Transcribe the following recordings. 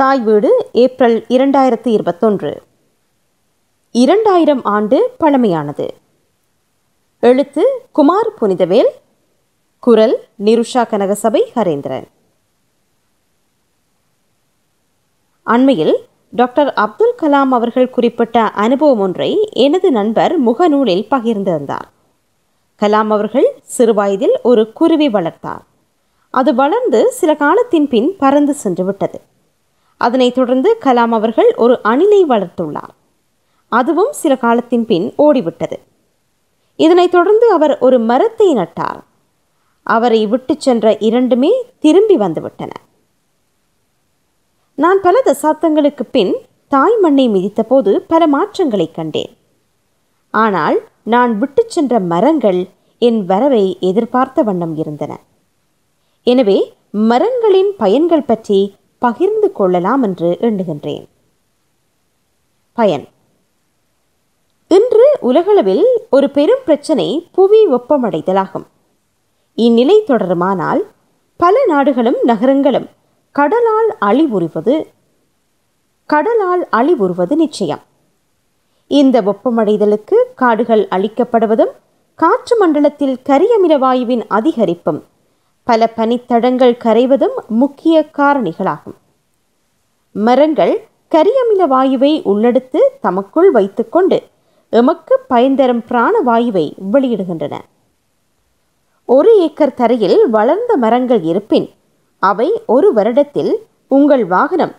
தாய் வீடு ஏப்ரல் இரண்டாயிரத்து இருபத்தொன்று. இரண்டாயிரம் ஆண்டு பழமையானது. எழுத்து குமார் புனிதவேல். குரல் நிருஷா கனகசபை ஹரேந்திரன். அண்மையில் டாக்டர் அப்துல் கலாம் அவர்கள் குறிப்பிட்ட அனுபவம் ஒன்றை எனது நண்பர் முகநூலில் பகிர்ந்திருந்தார். கலாம் அவர்கள் சிறுவயதில் ஒரு குருவி வளர்த்தார். அது வளர்ந்து சில காலத்தின் பின் பறந்து சென்று விட்டது அதனைத் தொடர்ந்து கலாம் அவர்கள் ஒரு அணிலை வளர்த்துள்ளார். அதுவும் சில காலத்தின் பின் ஓடிவிட்டது. இதனைத் தொடர்ந்து அவர் ஒரு மரத்தை நட்டார். அவரை விட்டு சென்ற இரண்டுமே திரும்பி வந்துவிட்டன. நான் பல தசாப்தங்களுக்கு பின் தாய் மண்ணை மிதித்தபோது பல மாற்றங்களை கண்டேன். ஆனால் நான் விட்டுச் சென்ற மரங்கள் என் வரவை எதிர்பார்த்த வண்ணம் இருந்தன. எனவே மரங்களின் பயன்கள் பற்றி பகிர்ந்து கொள்ளலாம் என்று எண்ணுகின்றேன். பயன். இன்று உலகளவில் ஒரு பெரும் பிரச்சனை புவி வெப்பமடைதலாகும். இந்நிலை தொடருமானால் பல நாடுகளும் நகரங்களும் கடலால் அழிவுறுவது கடலால் அழிவுறுவது நிச்சயம். இந்த வெப்பமடைதலுக்கு காடுகள் அழிக்கப்படுவதும் காற்று மண்டலத்தில் கரியமில வாயுவின் அதிகரிப்பும் பல பனித்தடங்கள் கரைவதும் முக்கிய காரணிகளாகும். மரங்கள் கரியமில வாயுவை உள்ளெடுத்து தமக்குள் வைத்துக்கொண்டு எமக்கு பயன்தரும் பிராணவாயுவை வெளியிடுகின்றன. ஒரு ஏக்கர் தரையில் வளர்ந்த மரங்கள் இருப்பின் அவை ஒரு வருடத்தில் உங்கள் வாகனம்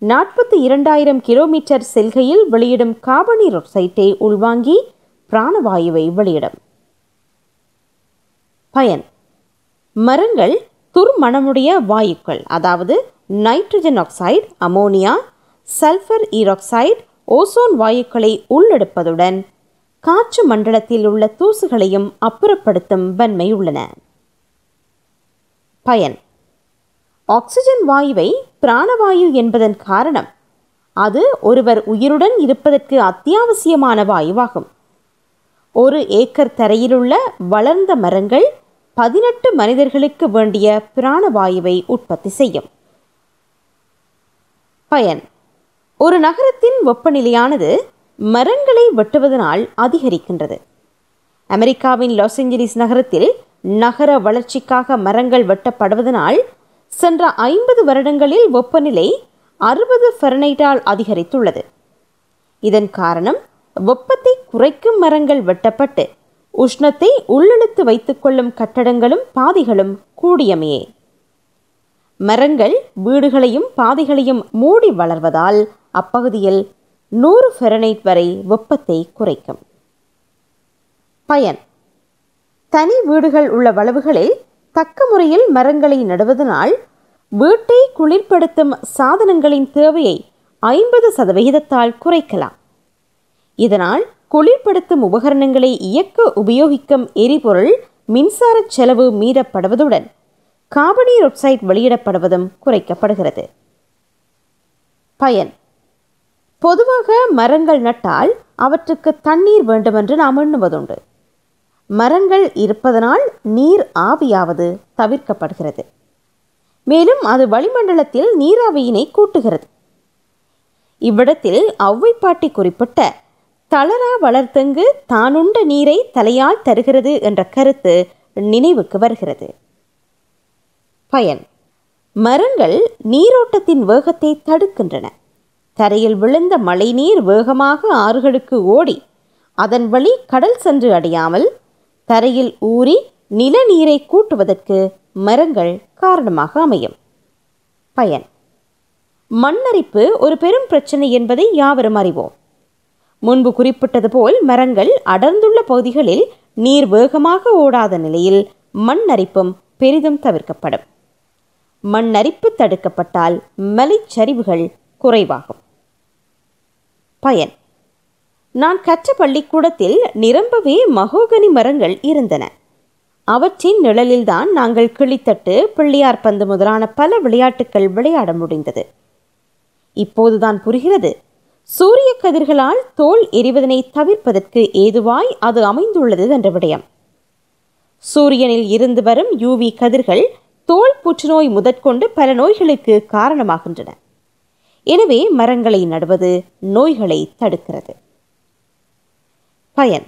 நாற்பத்தி இரண்டாயிரம் கிலோமீட்டர் செல்கையில் வெளியிடும் கார்பனீர் சைட்டை உள்வாங்கி பிராணவாயுவை வெளியிடும். பயன். மரங்கள் துர்மணமுடைய வாயுக்கள் அதாவது நைட்ரஜன் ஆக்சைடு அமோனியா சல்ஃபர் ஈராக்சைடு ஓசோன் வாயுக்களை உள்ளெடுப்பதுடன் காற்று மண்டலத்தில் உள்ள தூசுகளையும் அப்புறப்படுத்தும் வன்மை உள்ளன. பயன். ஆக்சிஜன் வாயுவை பிராணவாயு என்பதன் காரணம் அது ஒருவர் உயிருடன் இருப்பதற்கு அத்தியாவசியமான வாயுவாகும். ஒரு ஏக்கர் தரையிலுள்ள வளர்ந்த மரங்கள் பதினெட்டு மனிதர்களுக்கு வேண்டிய பிராணவாயுவை உற்பத்தி செய்யும். பயன். ஒரு நகரத்தின் வெப்பநிலையானது மரங்களை வெட்டுவதனால் அதிகரிக்கின்றது. அமெரிக்காவின் லாஸ் ஏஞ்சலிஸ் நகரத்தில் நகர வளர்ச்சிக்காக மரங்கள் வெட்டப்படுவதனால் சென்ற ஐம்பது வருடங்களில் வெப்பநிலை அறுபது ஃபெரனைட்டால் அதிகரித்துள்ளது. இதன் காரணம் வெப்பத்தை குறைக்கும் மரங்கள் வெட்டப்பட்டு உஷ்ணத்தை உள்ளிழுத்து வைத்துக்கொள்ளும் கட்டடங்களும் பாதிகளும் கூடியமையே. மரங்கள் வீடுகளையும் பாதைகளையும் மூடி வளர்வதால் அப்பகுதியில் நூறு ஃபெரனைட் வரை வெப்பத்தை குறைக்கும். பயன். தனி வீடுகள் உள்ள வளவுகளில் தக்க முறையில் மரங்களை நடுவதனால் வீட்டை குளிர்படுத்தும் சாதனங்களின் தேவையை ஐம்பது சதவிகிதத்தால் குறைக்கலாம். இதனால் குளிர்படுத்தும் உபகரணங்களை இயக்க உபயோகிக்கும் எரிபொருள் மின்சார செலவு மீறப்படுவதுடன் கார்பனீர் ஆக்சைடு வெளியிடப்படுவதும் குறைக்கப்படுகிறது. பயன். பொதுவாக மரங்கள் நட்டால் அவற்றுக்கு தண்ணீர் வேண்டுமென்று நாம் எண்ணுவதுண்டு. மரங்கள் இருப்பதனால் நீர் ஆவியாவது தவிர்க்கப்படுகிறது. மேலும் அது வளிமண்டலத்தில் நீராவியினை கூட்டுகிறது. இவ்விடத்தில் ஔவைப்பாட்டி குறிப்பிட்ட தளரா வளர்த்தங்கு தானுண்ட நீரை தலையால் தருகிறது என்ற கருத்து நினைவுக்கு வருகிறது. பயன். மரங்கள் நீரோட்டத்தின் வேகத்தை தடுக்கின்றன. தரையில் விழுந்த மழைநீர் வேகமாக ஆறுகளுக்கு ஓடி அதன் வழி கடல் சென்று அடையாமல் தரையில் ஊறி நிலநீரை கூட்டுவதற்கு மரங்கள் காரணமாக அமையும். பயன். மண்ணரிப்பு ஒரு பெரும் பிரச்சனை என்பதை யாவரும் அறிவோம். முன்பு குறிப்பிட்டது போல் மரங்கள் அடர்ந்துள்ள பகுதிகளில் நீர் வேகமாக ஓடாத நிலையில் மண் அரிப்பும் பெரிதும் தவிர்க்கப்படும். மண் அரிப்பு தடுக்கப்பட்டால் மலைச்சரிவுகள் குறைவாகும். பயன். நான் கற்ற பள்ளிக்கூடத்தில் நிரம்பவே மகோகனி மரங்கள் இருந்தன. அவற்றின் நிழலில்தான் நாங்கள் கிளித்தட்டு பிள்ளையார் பந்து முதலான பல விளையாட்டுகள் விளையாட முடிந்தது. இப்போதுதான் புரிகிறது. சூரிய கதிர்களால் தோல் எரிவதனை தவிர்ப்பதற்கு ஏதுவாய் அது அமைந்துள்ளது என்ற விடயம். சூரியனில் இருந்து வரும் யூவி கதிர்கள் தோல் புற்றுநோய் முதற்கொண்டு பல நோய்களுக்கு காரணமாகின்றன. எனவே மரங்களை நடுவது நோய்களை தடுக்கிறது. பயன்.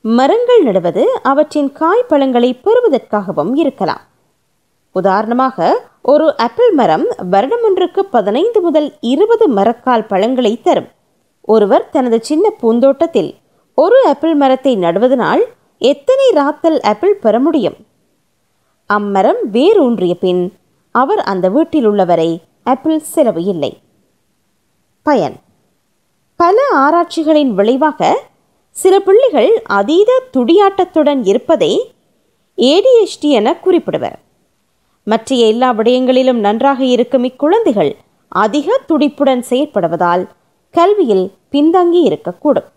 மரங்கள் நடுவது அவற்றின் காய் பழங்களை பெறுவதற்காகவும் இருக்கலாம். உதாரணமாக ஒரு ஆப்பிள் மரம் வருடம் ஒன்றுக்கு பதினைந்து முதல் இருபது மரக்கால் பழங்களை தரும். ஒருவர் தனது சின்ன பூந்தோட்டத்தில் ஒரு ஆப்பிள் மரத்தை நடுவதனால் எத்தனை ராத்தல் ஆப்பிள் பெற முடியும்? அம்மரம் வேரூன்றிய பின் அவர் அந்த வீட்டில் உள்ளவரை ஆப்பிள் செலவு இல்லை. பயன். பல ஆராய்ச்சிகளின் விளைவாக சில பிள்ளைகள் அதீத துடியாட்டத்துடன் இருப்பதை ஏடிஎஸ்டி என குறிப்பிடுவர். மற்ற எல்லா விடயங்களிலும் நன்றாக இருக்கும் இக்குழந்தைகள் அதிக துடிப்புடன் செயற்படுவதால் கல்வியில் பின்தங்கி இருக்கக்கூடும்.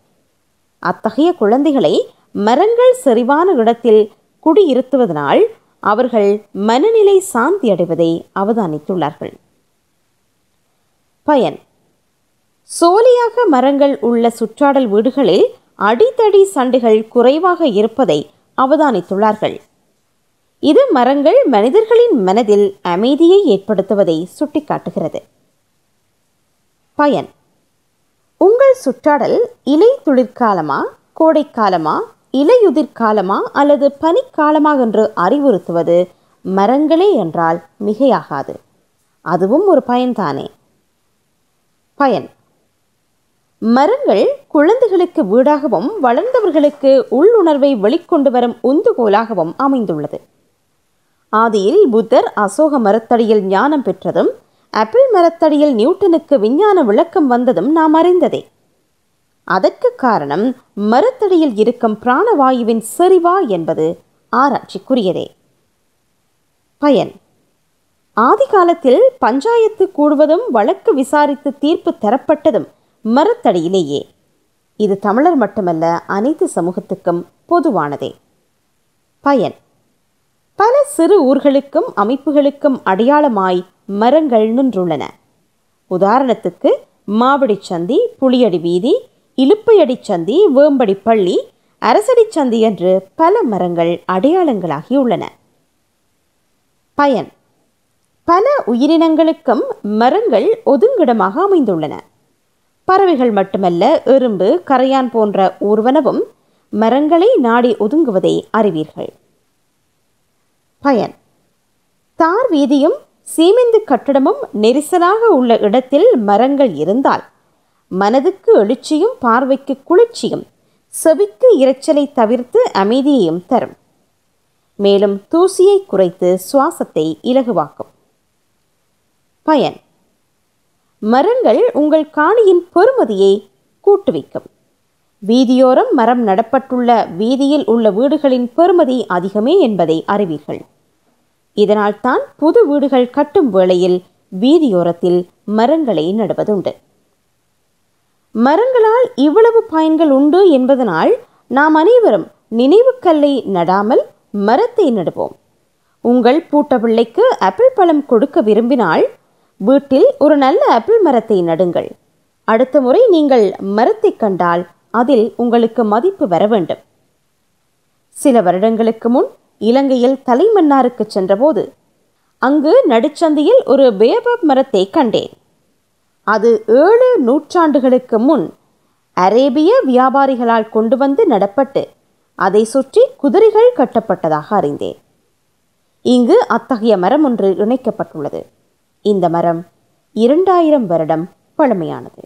அத்தகைய குழந்தைகளை மரங்கள் செறிவான இடத்தில் குடியிருத்துவதனால் அவர்கள் மனநிலை சாந்தி அடைவதை அவதானித்துள்ளார்கள். பயன். சோலையாக மரங்கள் உள்ள சுற்றாடல் வீடுகளில் அடித்தடி சண்டைகள் குறைவாக இருப்பதை அவதானித்துள்ளார்கள். இது மரங்கள் மனிதர்களின் மனதில் அமைதியை ஏற்படுத்துவதை சுட்டிக்காட்டுகிறது. பயன். உங்கள் சுற்றாடல் இலை துளிர்காலமா கோடைக்காலமா இலையுதிர்காலமா அல்லது பனிக்காலமா என்று அறிவுறுத்துவது மரங்களே என்றால் மிகையாகாது. அதுவும் ஒரு பயன்தானே. பயன். மரங்கள் குழந்தைகளுக்கு வீடாகவும் வளர்ந்தவர்களுக்கு உள்ளுணர்வை வெளிக்கொண்டு வரும் உந்துகோலாகவும் அமைந்துள்ளது. ஆதியில் புத்தர் அசோக மரத்தடியில் ஞானம் பெற்றதும் ஆப்பிள் மரத்தடியில் நியூட்டனுக்கு விஞ்ஞான விளக்கம் வந்ததும் நாம் அறிந்ததே. அதற்கு காரணம் மரத்தடியில் இருக்கும் பிராணவாயுவின் செறிவா என்பது ஆராய்ச்சிக்குரியதே. பயன். ஆதி காலத்தில் பஞ்சாயத்து கூடுவதும் வழக்கு விசாரித்து தீர்ப்பு தரப்பட்டதும் மரத்தடியிலேயே. இது தமிழர் மட்டுமல்ல அனைத்து சமூகத்துக்கும் பொதுவானதே. பயன். பல சிறு ஊர்களுக்கும் அமைப்புகளுக்கும் அடையாளமாய் மரங்கள் நின்றுள்ளன. உதாரணத்துக்கு மாவடி சந்தி புளியடி வீதி இலுப்பையடி சந்தி வேம்படி பள்ளி அரசடி சந்தி என்று பல மரங்கள் அடையாளங்களாகியுள்ளன பயன். பல உயிரினங்களுக்கும் மரங்கள் ஒதுங்கிடமாக அமைந்துள்ளன. பறவைகள் மட்டுமல்ல எறும்பு கரையான் போன்ற ஊர்வனவும் மரங்களை நாடி ஒதுங்குவதை அறிவீர்கள். பயன். தார் வீதியும் சீமெந்து கட்டடமும் நெரிசலாக உள்ள இடத்தில் மரங்கள் இருந்தால் மனதுக்கு எழுச்சியும் பார்வைக்கு குளிர்ச்சியும் செவிக்கு இரைச்சலை தவிர்த்து அமைதியையும் தரும். மேலும் தூசியை குறைத்து சுவாசத்தை இலகுவாக்கும். பயன். மரங்கள் உங்கள் காணியின் பெறுமதியை கூட்டுவிக்கும். வீதியோரம் மரம் நடப்பட்டுள்ள வீதியில் உள்ள வீடுகளின் பெறுமதி அதிகமே என்பதை அறிவீர்கள். இதனால் தான் புது வீடுகள் கட்டும் வேளையில் வீதியோரத்தில் மரங்களை நடுவதுண்டு. மரங்களால் இவ்வளவு பயன்கள் உண்டு என்பதனால் நாம் அனைவரும் நினைவுக்கல்லை நடாமல் மரத்தை நடுவோம். உங்கள் பூட்ட பிள்ளைக்கு ஆப்பிள் பழம் கொடுக்க விரும்பினால் வீட்டில் ஒரு நல்ல ஆப்பிள் மரத்தை நடுங்கள். அடுத்த முறை நீங்கள் மரத்தை கண்டால் அதில் உங்களுக்கு மதிப்பு வர வேண்டும். சில வருடங்களுக்கு முன் இலங்கையில் தலைமன்னாருக்கு சென்றபோது அங்கு நடுச்சந்தையில் ஒரு பேபப் மரத்தை கண்டேன். அது ஏழு நூற்றாண்டுகளுக்கு முன் அரேபிய வியாபாரிகளால் கொண்டு வந்து நடப்பட்டு அதை சுற்றி குதிரைகள் கட்டப்பட்டதாக அறிந்தேன். இங்கு அத்தகைய மரம் ஒன்று இணைக்கப்பட்டுள்ளது. இந்த மரம் இரண்டாயிரம் வருடம் பழமையானது.